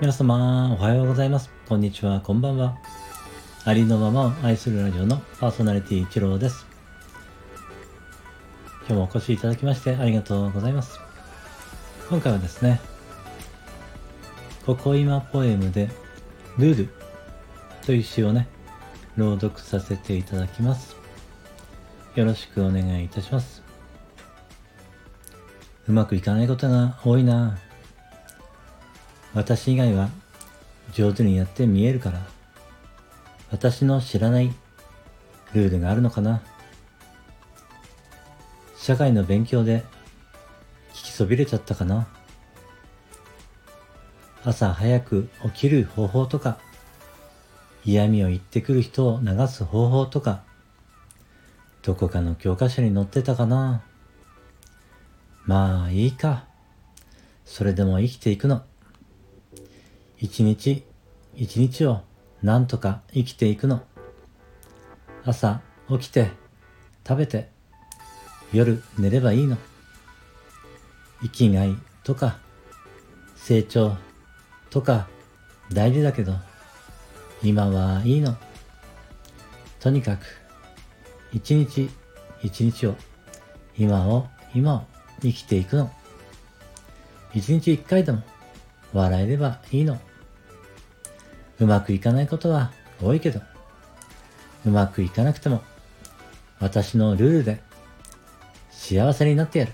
皆様、おはようございます。こんにちは、こんばんは。ありのままを愛するラジオのパーソナリティ一郎です。今日もお越しいただきましてありがとうございます。今回はですね、ここ今ポエムで、ルールという詩をね、朗読させていただきます。よろしくお願いいたします。うまくいかないことが多いな私以外は上手にやって見えるから、私の知らないルールがあるのかな。社会の勉強で聞きそびれちゃったかな。朝早く起きる方法とか、嫌味を言ってくる人を流す方法とか、どこかの教科書に載ってたかな。まあいいか。それでも生きていくの。一日一日をなんとか生きていくの。朝起きて食べて夜寝ればいいの。生きがいとか成長とか大事だけど今はいいの。とにかく一日一日を今を今を生きていくの。一日一回でも笑えればいいの。うまくいかないことは多いけど、うまくいかなくても、私のルールで幸せになってやる。